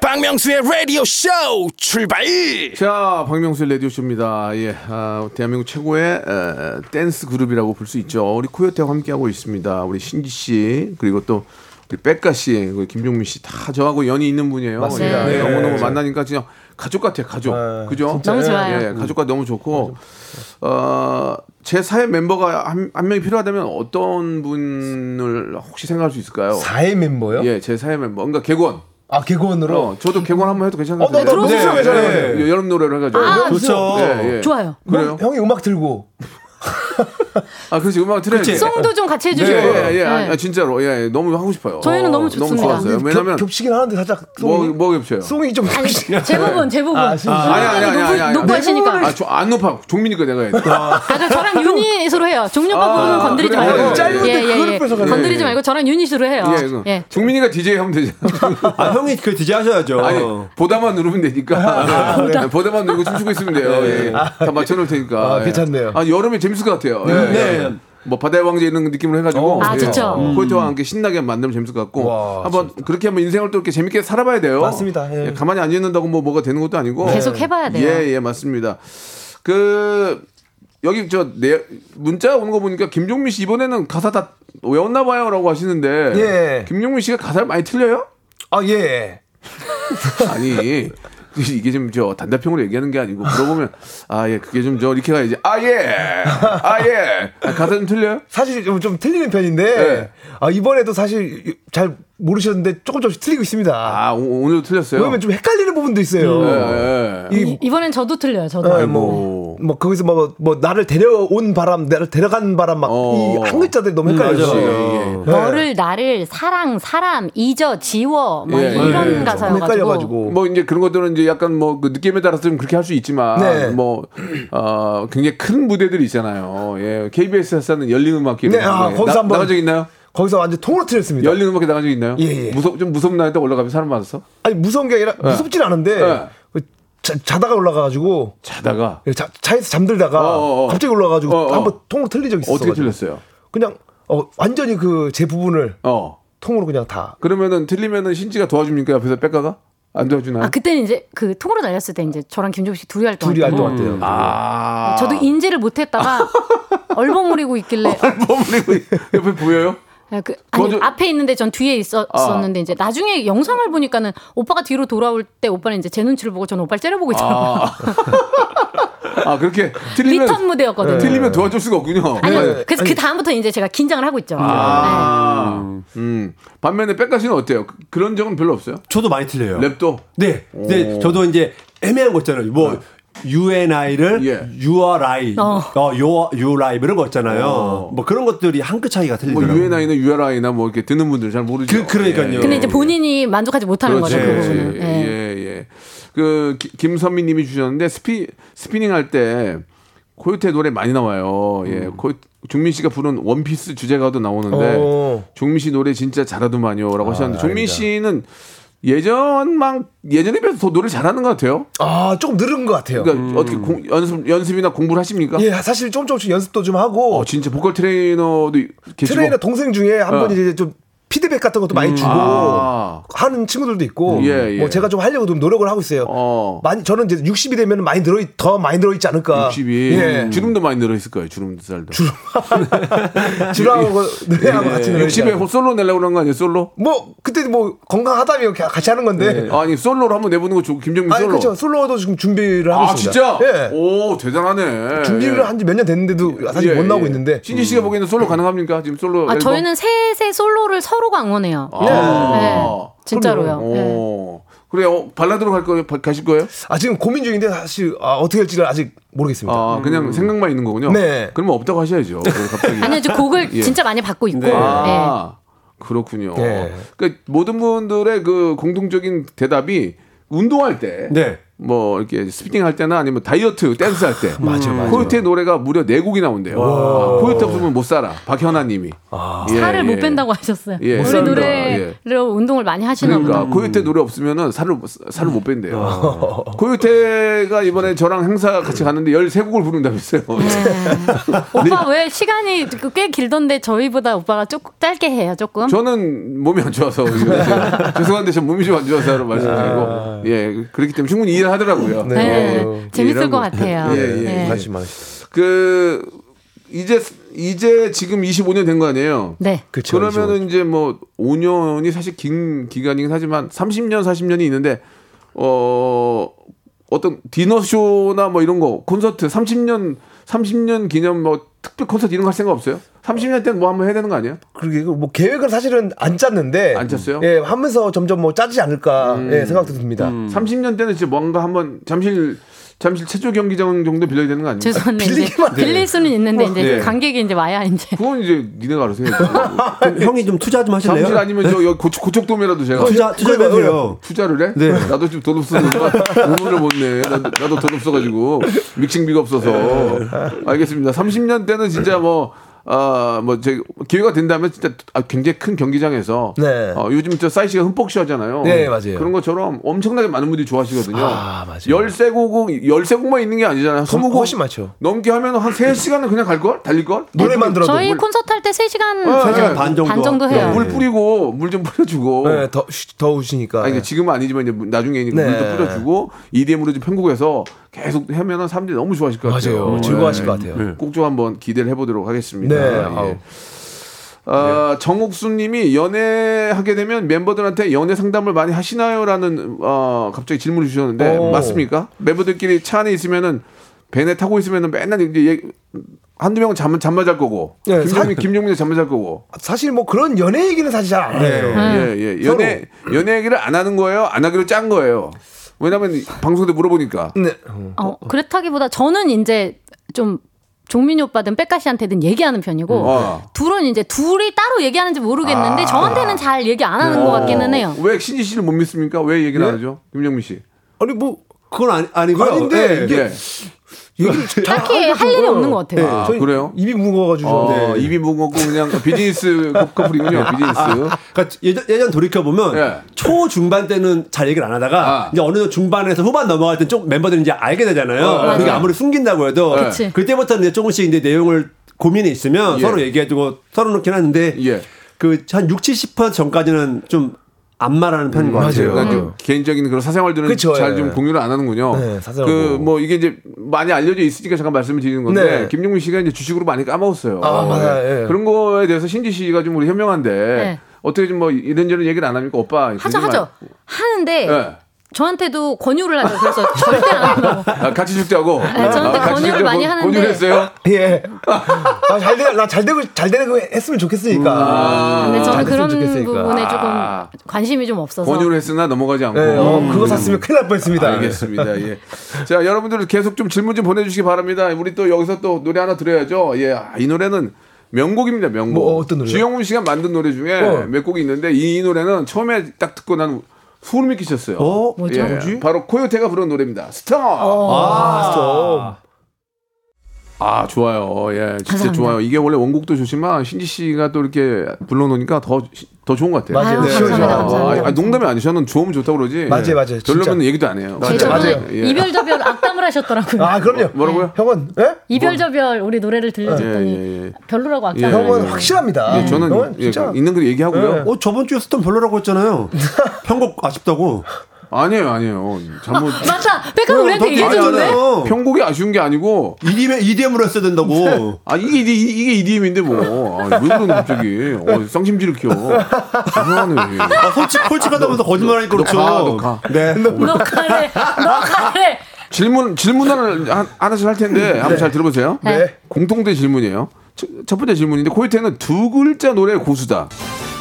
박명수의 라디오 쇼 출발. 자, 박명수의 라디오 쇼입니다. 예, 아, 대한민국 최고의 에, 댄스 그룹이라고 볼 수 있죠. 우리 코요태와 함께하고 있습니다. 우리 신기 씨, 그리고 또 우리 백가 씨, 그리고 김종민 씨 다 저하고 연이 있는 분이에요. 맞습니다. 예, 네. 너무너무 만나니까 그냥 가족 같아요, 가족. 네, 그죠? 너무 좋아요. 예, 가족과 너무 좋고, 어, 제 사회 멤버가 한, 한 명이 필요하다면 어떤 분을 혹시 생각할 수 있을까요? 4회 멤버요? 예, 제 사회 멤버. 그러니까 개권. 아 개그원으로. 어, 저도 개권 한번 해도 괜찮을 어, 같아요. 들어보세요, 네, 괜찮아요. 네. 여름 노래를 해가지고. 아, 좋죠. 예, 예. 좋아요. 그래요? 뭐, 형이 음악 들고 아, 그렇지. 음악 틀어야지. 송도 좀 같이 예, 해주시고. 예, 예. 아, 네. 아, 진짜로. 예, 예. 너무 하고 싶어요. 저희는 너무 너무 좋습니다. 좋았어요. 왜냐면 겹, 겹치긴 하는데 살짝 뭐, 송이 뭐 겹쳐요? 송이 좀 아니, 제 부분, 제 부분. 아, 진짜? 아니, 아니, 아니, 아니, 아니. 높고 하시니까. 아, 저, 안 높아. 종민이 거 내가 해야 돼. 아, 그럼 저랑 유닛으로 해요. 종료 오빠 부분은 아, 건드리지? 말고. 짧은데 그걸 뺏어가네. 건드리지 말고 저랑 유닛으로 해요. 예, 그 예. 종민이가 DJ 하면 되죠. 아, 형이 그 DJ 하셔야죠. 아니, 보다만 누르면 되니까. 네, 보다만 누르고 춤추고 있으면 돼요. 예. 다 맞춰 놓을 테니까. 아, 예. 괜찮네요. 아, 여름에 재밌을 것 같아요. 예. 네. 뭐 바다의 왕자 이런 느낌으로 해가지고 아, 좋죠. 음. 포인트와 함께 신나게 만들면 재밌을 것 같고 와, 한번 그렇게 한번 인생을 또 이렇게 재밌게 살아봐야 돼요. 맞습니다. 예. 예, 가만히 앉아 있는다고 뭐 뭐가 되는 것도 아니고 계속 해봐야 돼요. 예, 예, 맞습니다. 그 여기 저내 문자 오는 거 보니까 김종민 씨 이번에는 가사 다 외웠나 봐요라고 하시는데 예. 김종민 씨가 가사를 많이 틀려요? 아 예. 아니 이게 좀저 단답형으로 얘기하는 게 아니고 물어보면 아 예 그게 좀 저 이렇게 가야지 아 예 아예 아, 가사 좀 틀려요? 사실 좀, 좀 틀리는 편인데 네. 아, 이번에도 사실 잘 모르셨는데 조금 조금씩 틀리고 있습니다. 아 오, 오늘도 틀렸어요. 왜냐면 좀 헷갈리는 부분도 있어요. 예, 예. 이, 이, 이번엔 저도 틀려요. 저도. 아, 뭐, 뭐 거기서 뭐, 뭐 나를 데려온 바람, 나를 데려간 바람 막 어. 이한 글자들이 너무 헷갈려요. 맞아요. 지금. 예, 네. 너를 나를 사랑 사람 잊어 지워 뭐 예, 이런 예, 예. 좀 가사여가지고 헷갈려가지고. 뭐 이제 그런 것들은 이제 약간 뭐 그 느낌에 따라서 좀 그렇게 할 수 있지만 네. 뭐 어, 굉장히 큰 무대들이 있잖아요. 예, KBS에서 하는 열린 음악회 네, 아, 거기서 한번- 나간 적 있나요? 거기서 완전 통으로 틀렸습니다. 열린 음악회 나간 적 있나요? 예, 예. 무섭 좀 무섭나 때 올라가면 사람 많았어? 아니 무서운 게 아니라 무섭진 않은데 자, 자다가 올라가가지고 자다가 자, 차에서 잠들다가 어, 어, 어. 갑자기 올라가가지고 어, 어. 한번 통으로 틀린 적이 있었어. 어떻게 틀렸어요? 그냥 어, 완전히 그 제 부분을 어. 통으로 그냥 다. 그러면은 틀리면은 신지가 도와줍니까 옆에서 백가가 안 도와주나요? 아 그때는 이제 그 통으로 날렸을 때 이제 저랑 김종국 씨 둘이 활동할 둘이 때 활동한대요. 아. 저도 인지를 못했다가 얼버무리고 있길래 버무리고 옆에 보여요? 아, 그, 아니 좀- 앞에 있는데 전 뒤에 있었었는데 아. 이제 나중에 영상을 보니까는 오빠가 뒤로 돌아올 때 오빠는 이제 제 눈치를 보고 저는 오빠를 째려보고 있더라고요. 아. 아 그렇게 틀리면 리턴 무대였거든요. 틀리면 도와줄 수가 없군요. 아니요. 네. 그래서 그 다음부터 이제 제가 긴장을 하고 있죠. 아, 음. 반면에 백가 씨는 어때요? 그- 그런 적은 별로 없어요? 저도 많이 틀려요. 랩도 네. 네. 오. 저도 이제 애매한 거 있잖아요. 뭐 UNI를 예. eye, 어. 어, your your life 이런 거 있잖아요. 어. 뭐 그런 것들이 한 끗 차이가 뭐 틀리더라고요. UNI나 URI나 뭐 이렇게 듣는 분들 잘 모르죠. 그- 그러니까요. 근데 이제 본인이 만족하지 못하는 그렇지, 거죠. 그. 부분은. 예, 예. 예, 예. 그 기- 김선미 님이 주셨는데 스피 스피닝 할 때 코요태 노래 많이 나와요. 예, 음. 코 종민 씨가 부른 원피스 주제가도 나오는데 어. 종민 씨 노래 진짜 잘하더만요라고 하셨는데 종민 아닙니다. 씨는 예전만 예전에 비해서 더 노래 잘하는 것 같아요. 아, 조금 늘은 것 같아요. 그러니까 어떻게 공- 연습 연습이나 공부를 하십니까? 예, 사실 조금 조금씩 연습도 좀 하고 어, 진짜 보컬 트레이너도 계시고 트레이너 동생 중에 한 어. 번 이제 좀 피드백 같은 것도 많이 주고 아. 하는 친구들도 있고 예, 예. 뭐 제가 좀 하려고 좀 노력을 하고 있어요. 어. 많이 저는 이제 60이 되면 많이 들어 더 많이 들어 있지 않을까. 60이 예. 주름도 많이 늘어 있을 거예요. 주름 살도. 주랑하고 노래하고 같이 노래. 60에 솔로 내려고 그런 거 아니에요? 솔로? 뭐 그때 뭐 건강하다면 같이 하는 건데. 아니 솔로로 한번 내보는 거 좋고 김정민 아니 솔로. 그렇죠. 솔로도 지금 준비를 하고 아 있습니다. 진짜? 예. 오 대단하네. 준비를 한 지 몇 년 됐는데도 사실 예, 못 나오고 예. 있는데. 신지 씨가 보기에는 솔로 가능합니까? 지금 솔로 아, 앨범? 저희는 셋의 솔로를 서 로가 응원해요. 아. 네. 진짜로요. 네. 오. 그래요. 발라드로 갈 거예요? 바- 가실 거예요? 아 지금 고민 중인데 사실 아, 어떻게 할지를 아직 모르겠습니다. 아 그냥 생각만 있는 거군요. 네. 그러면 없다고 하셔야죠. 갑자기. 아니요, 저 곡을 예. 진짜 많이 받고 있고. 네. 아 그렇군요. 네. 그러니까 모든 분들의 그 공통적인 대답이 운동할 때. 네. 뭐 이렇게 스피닝 할 때나 아니면 다이어트 댄스 할 때 맞아, 맞아. 코요태 노래가 무려 네 곡이 나온대요. 아, 코요태 없으면 못 살아. 박현아님이 예, 살을 예. 못 뺀다고 하셨어요. 예. 우리 못 산다. 노래로 운동을 많이 하시나 그러니까. 코요태 노래 없으면은 살을 살을 못 뺀대요. 코요태가 이번에 저랑 행사 같이 갔는데 13곡을 부른다면서요. 오빠 왜 시간이 꽤 길던데 저희보다 오빠가 조금 짧게 해요, 조금? 저는 몸이 안 좋아서 죄송한데 저 몸이 좀 안 좋아서 말씀드리고 예 그렇기 때문에 충분히 이해 를 하더라고요. 네. 네. 예, 재밌을 것. 같아요. 예, 예. 네. 다시 말씀. 그 이제 이제 지금 25년 된 거 아니에요? 네. 그렇죠. 그러면은 이제 뭐 5년이 사실 긴 기간이긴 하지만 30년 40년이 있는데 어 어떤 디너 쇼나 뭐 이런 거 콘서트 30년 30년 기념 뭐 특별 콘서트 이런 거 할 생각 없어요? 30년 때는 뭐 한번 해야 되는 거 아니에요? 그러게 뭐 계획을 사실은 안 짰는데 안 짰어요? 예, 하면서 점점 뭐 짜지 않을까 예, 생각도 듭니다. 30년 때는 이제 뭔가 한번 잠실 잠실 체조 경기장 정도 빌려야 되는 거 아니에요? 죄송한데 이제 빌리기만 해. 빌릴 수는 있는데 이제 네. 관객이 이제 와야 이제 그건 이제 니네가 알아서. 그럼 형이 좀 투자 좀 하실래요? 잠실 아니면 저 여기 고척, 고척돔이라도 제가 투자 투자 좀 해요. 투자를 해? 네. 나도 지금 돈 없어서 우물을 못 내. 나도, 나도 돈 없어가지고 믹싱비가 없어서. 알겠습니다. 30년 때는 진짜 뭐. 아, 뭐, 제, 기회가 된다면 진짜 아, 굉장히 큰 경기장에서. 네. 어, 요즘 저 사이즈가 흠뻑 시하잖아요. 네, 맞아요. 그런 것처럼 엄청나게 많은 분들이 좋아하시거든요. 아, 맞아요. 13곡, 13곡만 있는 게 아니잖아요. 20곡. 훨씬 많죠. 넘게 하면 한 3 시간은 그냥 갈 걸? 달릴 걸? 노래 만 들어도 저희 물- 콘서트 할 때 3 시간 어, 시간 반 정도. 반 정도 해요. 물 뿌리고, 물 좀 뿌려주고. 네, 더 더우시니까. 아니, 그러니까 지금은 아니지만 이제 나중에 이제 네. 물도 뿌려주고 EDM으로 좀 편곡해서 계속 하면은 사람들이 너무 좋아하실 것 같아요. 맞아요. 즐거워하실 것 같아요. 꼭 좀 한번 기대를 해보도록 하겠습니다. 네, 예. 아, 정옥수님이 연애하게 되면 멤버들한테 연애 상담을 많이 하시나요?라는 어, 갑자기 질문을 주셨는데 오. 맞습니까? 멤버들끼리 차 안에 있으면은 배에 타고 있으면은 맨날 이제 얘- 한두 명은 잠, 잠만 잘 거고 네, 김종민 사- 김종민은 잠만 잘 거고 사실 뭐 그런 연애 얘기는 사실 잘 안 해요. 예, 예. 연애, 연애 얘기를 안 하는 거예요? 안 하기로 짠 거예요? 왜냐면 이 방송에 물어보니까. 네. 어, 그렇다기보다 저는 이제 좀 종민이 오빠든 백가 씨한테든 얘기하는 편이고 어. 둘은 이제 둘이 따로 얘기하는지 모르겠는데 저한테는 잘 얘기 안 하는 것 같기는 해요. 어, 왜 신지 씨를 못 믿습니까? 왜 얘기를 예? 안 하죠? 김정민 씨. 아니 뭐 그건 아니, 아니고요. 아닌데 예. 이게 예. 얘기를 잘 딱히 안할 일이. 없는 것 같아요. 네, 아, 저희 그래요? 입이 무거워가지고. 어, 네. 입이 무겁고 그냥 비즈니스 커플이군요. 비즈니스. 그러니까 예전, 예전 돌이켜 보면 예. 초 중반 때는 잘 얘기를 안 하다가 아. 이제 어느 정도 중반에서 후반 넘어갈 때 좀 멤버들이 이제 알게 되잖아요. 어, 그게. 아무리 숨긴다고 해도 그치. 그때부터는 이제 조금씩 이제 내용을 고민이 있으면 예. 서로 얘기해주고 서로 놓긴 하는데 예. 그한 60, 70% 전까지는 좀 안 말하는 편인 것 같아요. 그러니까 좀 개인적인 그런 사생활들은 그쵸, 잘 예. 좀 공유를 안 하는군요. 네, 그 뭐. 뭐 이게 이제 많이 알려져 있으니까 잠깐 말씀을 드리는 건데 네. 김종민 씨가 이제 주식으로 많이 까먹었어요. 아, 맞아요. 예. 예. 그런 거에 대해서 신지 씨가 좀 우리 현명한데 네. 어떻게 좀 뭐 이런저런 얘기를 안 합니까? 오빠. 하죠 하죠 하는데 예. 저한테도 권유를 하죠. 그래서 절대 안 한다고. 아, 같이 죽자고. 네, 저한테 아, 권유를 죽자고 많이 하는데. 권유를 했어요? 예. 아, 잘 되, 나잘 되고, 잘 되는 거 했으면 좋겠으니까. 아, 근데 저는 잘 그런 좋겠으니까. 부분에 조금 아. 관심이 좀 없어서. 권유를 했으나 넘어가지 않고. 예, 어, 그거 샀으면 큰일 날 뻔했습니다. 알겠습니다. 예. 자, 여러분들 계속 좀 질문 좀 보내주시기 바랍니다. 우리 또 여기서 또 노래 하나 들어야죠. 예, 아, 이 노래는 명곡입니다. 명곡. 뭐, 어떤 노래요? 주영훈 씨가 만든 노래 중에 어. 몇 곡이 있는데 이 노래는 처음에 딱 듣고 난 소름이 끼쳤어요. 어? 뭐죠? 예, 뭐지? 바로 코요테가 부른 노래입니다. 스타. 아, 아 좋아요. 예, 진짜 감사합니다. 좋아요. 이게 원래 원곡도 좋지만 신지 씨가 또 이렇게 불러놓으니까 더 더 좋은 것 같아요. 맞아요. 아유, 네. 감사합니다. 아, 감사합니다. 아, 농담이 아니죠. 저는 좋으면 좋다고 그러지. 맞아요, 맞아요. 별로면. 얘기도 안 해요. 제 맞아요. 맞아요. 예. 이별 저별 악담을 하셨더라고요. 아, 그럼요. 뭐 라고요? 형은, 예? 이별 저별 우리 노래를 들려줬더니 예, 예. 별로라고 예, 악담을 형은 예. 확실합니다. 예, 저는 예, 진짜. 있는 거 얘기하고요. 예. 어 저번 주에 스톤 별로라고 했잖아요. 편곡 아쉽다고. 아니에요, 아니에요. 잘못. 맞다. 백가 우리한테 얘기해줬는데. 편곡이 아쉬운 게 아니고 EDM EDM으로 했어야 된다고. 아 이게 이게, 이게 EDM인데 뭐. 아, 왜 그러는 갑자기? 어, 쌍심지를 키워. 죄송하네. 아, 솔직 솔직하다면서 거짓말하니까 그렇죠. 너 가, 너 가. 네. 너 가래. 너 가래. 질문 질문을 한- 하나씩 할 텐데 한번 잘 들어보세요. 네. 공통된 질문이에요. 첫, 첫 번째 질문인데 코요테는 두 글자 노래 고수다.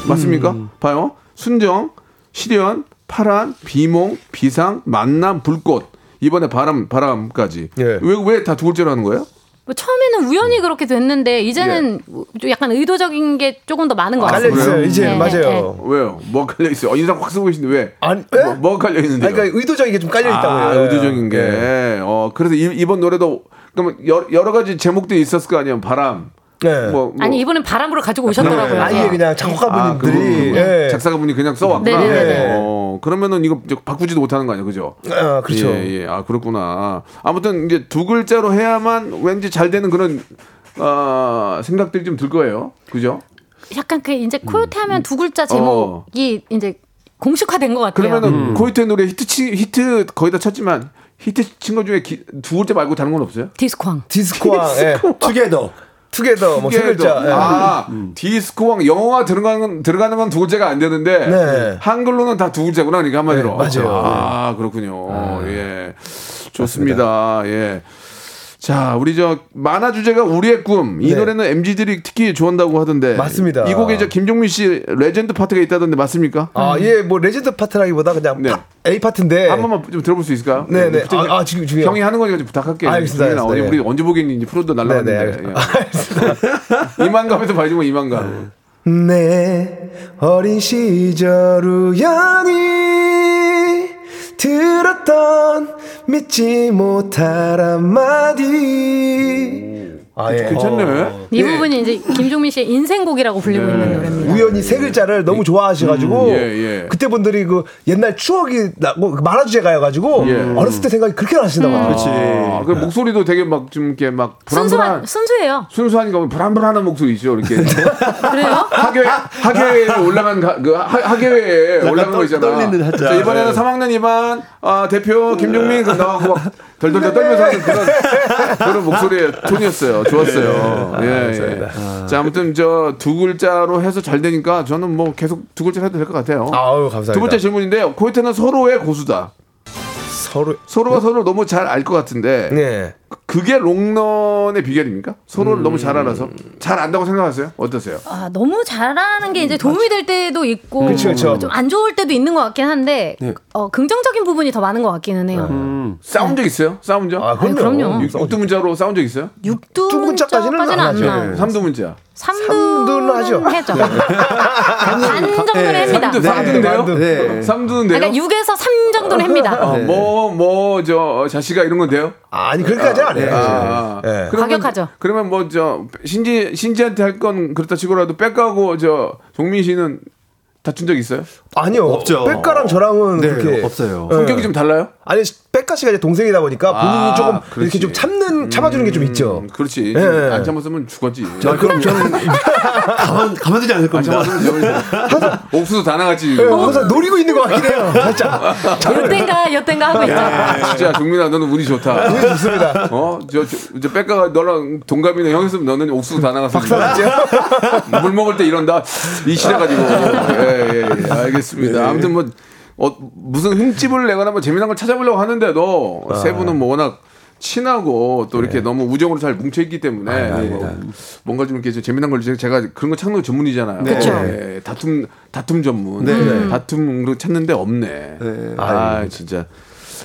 맞습니까? 봐요. 순정, 실현, 파란, 비몽, 비상, 만남, 불꽃. 이번에 바람, 바람까지. 예. 왜 왜 다 두 글자로 하는 거예요? 뭐 처음에는 우연히 그렇게 됐는데 이제는 좀 약간 의도적인 게 조금 더 많은 것 깔려 같습니다. 있어요. 이제 네, 맞아요. 왜요? 뭐가 깔려 있어요? 어, 인상 확 쓰고 계신데 왜? 아니, 뭐, 예? 뭐가 깔려 있는데? 그러니까 의도적인 게 좀 깔려 있다고요. 아, 예. 의도적인 게. 예. 어, 그래서 이, 번 노래도 그러면 여러, 여러 가지 제목들이 있었을 거 아니에요. 바람. 네. 뭐, 뭐. 아니 이번엔 바람으로 가지고 오셨더라고요. 아예 예. 그냥 아, 작곡가분들이 그분 예. 작사가분이 그냥 써왔구나. 네네네. 어, 그러면은 이거 바꾸지도 못하는 거 아니에요, 그죠? 아, 그렇죠. 예, 예. 아, 그렇구나. 아무튼 이제 두 글자로 해야만 왠지 잘 되는 그런 어, 생각들이 좀 들 거예요, 그죠? 약간 그 이제 코요테 하면 두 글자 어. 제목이 이제 공식화된 것 같아요. 그러면은 코요테 노래 히트 치, 히트 거의 다 쳤지만 히트 친거 중에 기- 두 글자 말고 다른 건 없어요? 디스코왕. 디스코왕, 예. Together. Together, 뭐, 세 글자. 예. 아, 디스코왕 영어가 들어가는 들어가는 건 두 글자가 안 되는데 네. 한글로는 다 두 글자구나 그러니까 한마디로. 네, 맞아요. 아, 그렇군요. 예. 좋습니다. 예. 자, 우리 저 만화 주제가 우리의 꿈. 이 네. 노래는 MZ들이 특히 좋아한다고 하던데. 맞습니다. 이 곡에 저 김종민 씨 레전드 파트가 있다던데 맞습니까? 아, 예, 뭐, 레전드 파트라기보다 그냥 네. 파- A 파트인데. 한 번만 좀 들어볼 수 있을까요? 네, 네. 부탁- 아, 아, 지금, 지금요? 형이 하는 거니까 좀 부탁할게요. 알겠습니다, 알겠습니다. 우리 예. 언제 보겠니? 이제 프로도 네, 날라갔는데. 네, 예. 이만감에서 봐야지 뭐 이만감. 내 어린 시절 우연히 들었던 믿지 못할 한마디. 아, 예. 괜찮네. 이 부분이 이제 김종민 씨의 인생곡이라고 불리고 있는 노래입니다. 우연히 세 글자를 너무 좋아하셔가지고 음, 예, 예. 그때 분들이 그 옛날 추억이 나고 그 만화 주제 가여가지고 예. 어렸을 때 생각이 그렇게 나시나 봐요. 그렇지. 아, 그 목소리도 되게 막 좀 이렇게 막 불안불안 순수한 순수해요. 순수하니까 불안불안한 목소리죠 이렇게 그래요? 하계 하계에 올라간 가, 그 하, 하계에 올라간 거 있잖아. 떨리는 살짝. 자, 이번에는 3학년 2반 아, 대표 김종민 그 나와고 막 덜덜덜 떨면서 하는 그런 그런 목소리의 톤이었어요. 좋았어요. 예, 예. 자 아무튼 저 두 글자로 해서 잘 되니까 저는 뭐 계속 두 글자 해도 될 것 같아요. 아우 감사합니다. 두 번째 질문인데요. 코이트는 서로의 고수다. 서로 서로가 서로 너무 잘 알 것 같은데 네. 그게 롱런의 비결입니까? 서로를 너무 잘 알아서 잘 안다고 생각하세요? 어떠세요? 아, 너무 잘하는 게 이제 도움이 될 때도 있고 그쵸, 그쵸. 좀안 좋을 때도 있는 것 같긴 한데 어, 긍정적인 부분이 더 많은 것 같기는 해요. 싸운 적 있어요? 싸운 적? 아 아니, 그럼요. 육- 육두문자로 싸운 적 있어요? 육두 문자까지는 문자까지는 안안 하죠. 나요. 삼두문자. 삼두는 하죠. 해죠. 반 정도는 합니다. 삼두, 네, 삼두인데요? 만두. 네. 삼두인데요? 그러니까 6에서 3 정도는 합니다. 어, 뭐, 뭐, 저, 자식아 이런 건 돼요? 아니 그렇게까 지는 안 해요. 아, 예. 그러면- 과격하죠. 그러면 뭐, 저, 신지, 신지한테 할 건 그렇다 치고라도 빽가고, 저, 종민 씨는 다툰 적 있어요? 아니요. 없죠. 백가랑 저랑은 네, 그렇게 없어요. 예. 성격이 좀 달라요? 아니 백가 씨가 이제 동생이다 보니까 본인이 아, 조금 그렇지. 이렇게 좀 참는 참아주는 게 좀 있죠. 음, 그렇지. 예, 예. 안 참았으면 죽었지. 아, 그럼 저는 가만 가만두지 않을 안 겁니다. 참았으면 저, 옥수수 다 나갔지. 예, 항상 노리고 있는 것 같긴 해요. 살짝. 여땐가 여땐가 하고 있죠. 야, 진짜 종민아 너는 운이 좋다. 운이 좋습니다. 어, 저, 저, 저 빽가가 너랑 동갑이네 형이었으면 너는 옥수수 다 나갔어. 물 먹을 때 이런다. 이 시래가지고. 예, 예, 예. 알겠습니다. 아무튼 뭐, 어, 무슨 흠집을 내거나 뭐 재미난 걸 찾아보려고 하는데도 세 분은 뭐 워낙 친하고 또 이렇게 너무 우정으로 잘 뭉쳐있기 때문에 뭐 뭔가 좀 이렇게 좀 재미난 걸 제가- 그런 거 찾는 거 전문이잖아요. 그쵸. 네, 다툼 다툼 전문. 네. 다툼으로 찾는데 없네. 아 진짜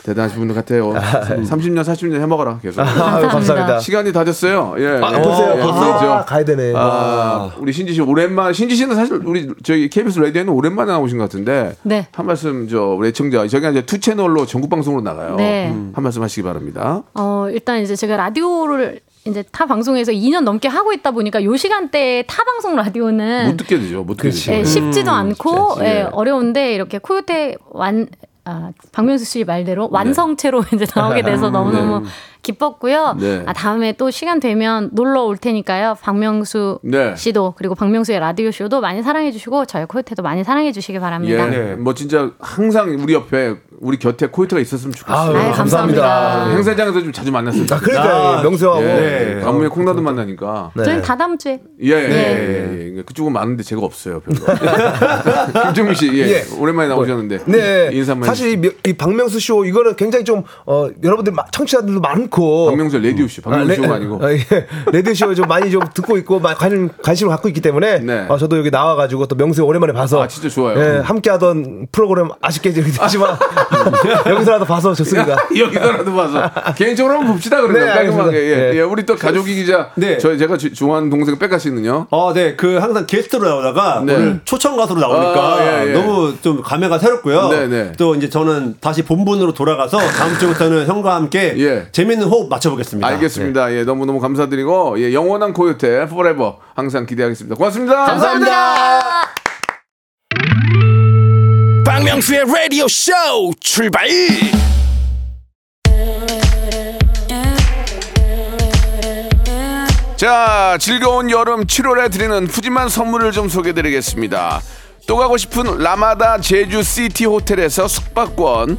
대단하신 분들 같아요. 30년 40년 해먹어라 계속. 아유, 감사합니다. 시간이 다 됐어요. 예. 아, 보세요. 예, 벌써 그렇죠. 아, 가야 되네. 아, 우리 신지 씨 오랜만 신지 씨는 사실 우리 저희 KBS 라디오에는 오랜만에 나오신 것 같은데 네. 한 말씀 저 우리 애청자 저희가 이제 two 채널로 전국 방송으로 나가요. 네. 음, 한 말씀 하시기 바랍니다. 어, 일단 이제 제가 라디오를 이제 타 방송에서 2년 넘게 하고 있다 보니까 요 시간대에 타 방송 라디오는 못 듣게 되죠. 못 듣게. 되죠. 예, 쉽지도 않고 쉽지. 예, 예. 어려운데 이렇게 코요태 완 아, 박명수 씨 말대로 완전체로 이제 나오게 돼서 너무너무 기뻤고요. 네. 아, 다음에 또 시간 되면 놀러 올 테니까요. 박명수 네. 씨도 그리고 박명수의 라디오 쇼도 많이 사랑해 주시고 저희 코요태도 많이 사랑해 주시기 바랍니다. 예. 뭐 진짜 항상 우리 옆에 우리 곁에 코요태가 있었으면 좋겠어요. 아유, 감사합니다. 행사장에서 좀 자주 만났으면 아, 좋겠어요. 그러니까 명수 형하고 예. 가뭄에 콩 나듯 만나니까. 네. 저희는 다 다음 주에 예, 예, 예, 예. 그쪽은 많은데 제가 없어요. 별로. 김종민 씨, 예. 예. 오랜만에 나오셨는데. 네. 인사 사실 이, 박명수 쇼 이거는 굉장히 좀 어, 여러분들 마- 청취자들도 많고 박명수 라디오 쇼, 박명수 레- 쇼가 아 니고. 아, 예. 레디오 쇼 좀 많이 좀 듣고 있고 마- 관심 관심을 갖고 있기 때문에 네. 어, 저도 여기 나와 가지고 또 명수 오랜만에 봐서 아, 진짜 좋아요. 예, 함께 하던 프로그램 아쉽게 되지만 여기서라도 봐서 좋습니다. 여기서라도 봐서 개인적으로 한번 봅시다 그러면 네, 깔끔하게. 예. 네. 예, 우리 또 가족이 기자 네. 저 제가 주- 좋아하는 동생 빽가 씨는요 어, 네. 그 항상 게스트로 나오다가 네. 오늘 초청 가수로 나오니까 아, 예, 예. 너무 좀 감회가 새롭고요. 네, 네. 또 이제 저는 다시 본분으로 돌아가서 다음 주부터는 형과 함께 예. 재밌는 호흡 맞춰보겠습니다. 알겠습니다. 예 너무 너무 감사드리고 예 영원한 코요태 forever 항상 기대하겠습니다. 고맙습니다. 감사합니다. 박명수의 라디오 쇼 출발! 자 즐거운 여름 7월에 드리는 푸짐한 선물을 좀 소개드리겠습니다. 또 가고 싶은 라마다 제주 시티 호텔에서 숙박권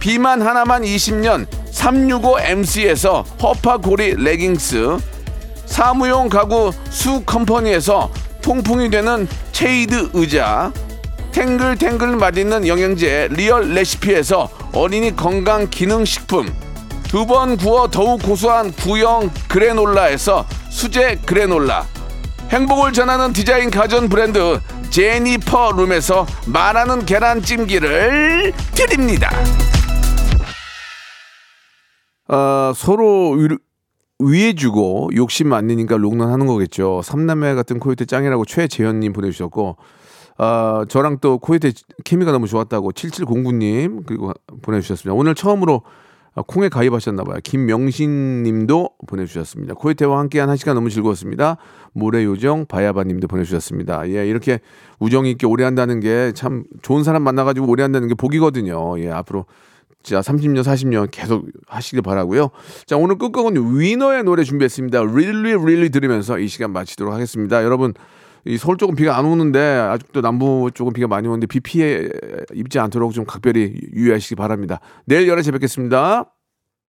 비만 하나만 20년 365MC에서 허파고리 레깅스 사무용 가구 수 컴퍼니에서 통풍이 되는 체이드 의자 탱글탱글 맛있는 영양제 리얼 레시피에서 어린이 건강 기능 식품 두 번 구워 더욱 고소한 구형 그래놀라에서 수제 그래놀라 행복을 전하는 디자인 가전 브랜드 제니퍼 룸에서 말하는 계란찜기를 드립니다. 어, 서로 위, 위해 주고 욕심 안 내니까 롱런 하는 거겠죠. 삼남매 같은 코요태 짱이라고 최재현님 보내주셨고, 아, 저랑 또 코요태 케미가 너무 좋았다고 7709님 그리고 보내주셨습니다. 오늘 처음으로 콩에 가입하셨나봐요. 김명신 님도 보내주셨습니다. 코요태와 함께한 한 시간 너무 즐거웠습니다. 모래 요정 바야바 님도 보내주셨습니다. 예, 이렇게 우정이 있게 오래 한다는 게 참 좋은 사람 만나가지고 오래 한다는 게 복이거든요. 예, 앞으로 자 30년 40년 계속 하시길 바라고요. 자 오늘 끝곡은 위너의 노래 준비했습니다. Really Really 들으면서 이 시간 마치도록 하겠습니다. 여러분 이 서울 쪽은 비가 안 오는데 아직도 남부 쪽은 비가 많이 오는데 비 피해 입지 않도록 좀 각별히 유의하시기 바랍니다. 내일 열에 뵙겠습니다.